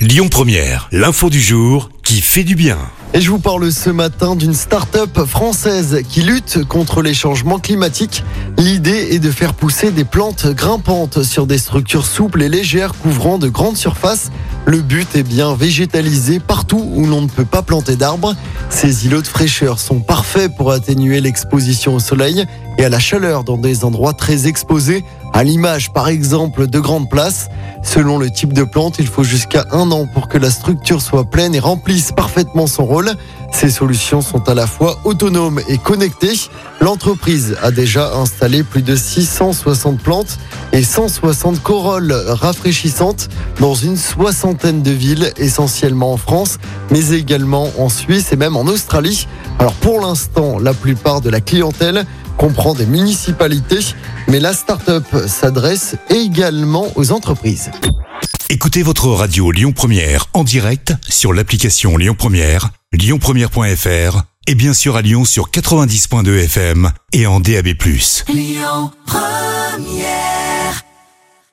Lyon Première, l'info du jour qui fait du bien. Et je vous parle ce matin d'une start-up française qui lutte contre les changements climatiques. L'idée est de faire pousser des plantes grimpantes sur des structures souples et légères couvrant de grandes surfaces. Le but est bien végétaliser partout où l'on ne peut pas planter d'arbres. Ces îlots de fraîcheur sont parfaits pour atténuer l'exposition au soleil et à la chaleur dans des endroits très exposés, à l'image par exemple de grandes places. Selon le type de plante, il faut jusqu'à un an pour que la structure soit pleine et remplisse parfaitement son rôle. Ces solutions sont à la fois autonomes et connectées. L'entreprise a déjà installé plus de 660 plantes et 160 corolles rafraîchissantes dans une soixantaine de villes, essentiellement en France, mais également en Suisse et même en Australie. Alors pour l'instant, la plupart de la clientèle comprend des municipalités, mais la start-up s'adresse également aux entreprises. Écoutez votre radio Lyon Première en direct sur l'application Lyon Première, lyonpremière.fr et bien sûr à Lyon sur 90.2 FM et en DAB+. Lyon Première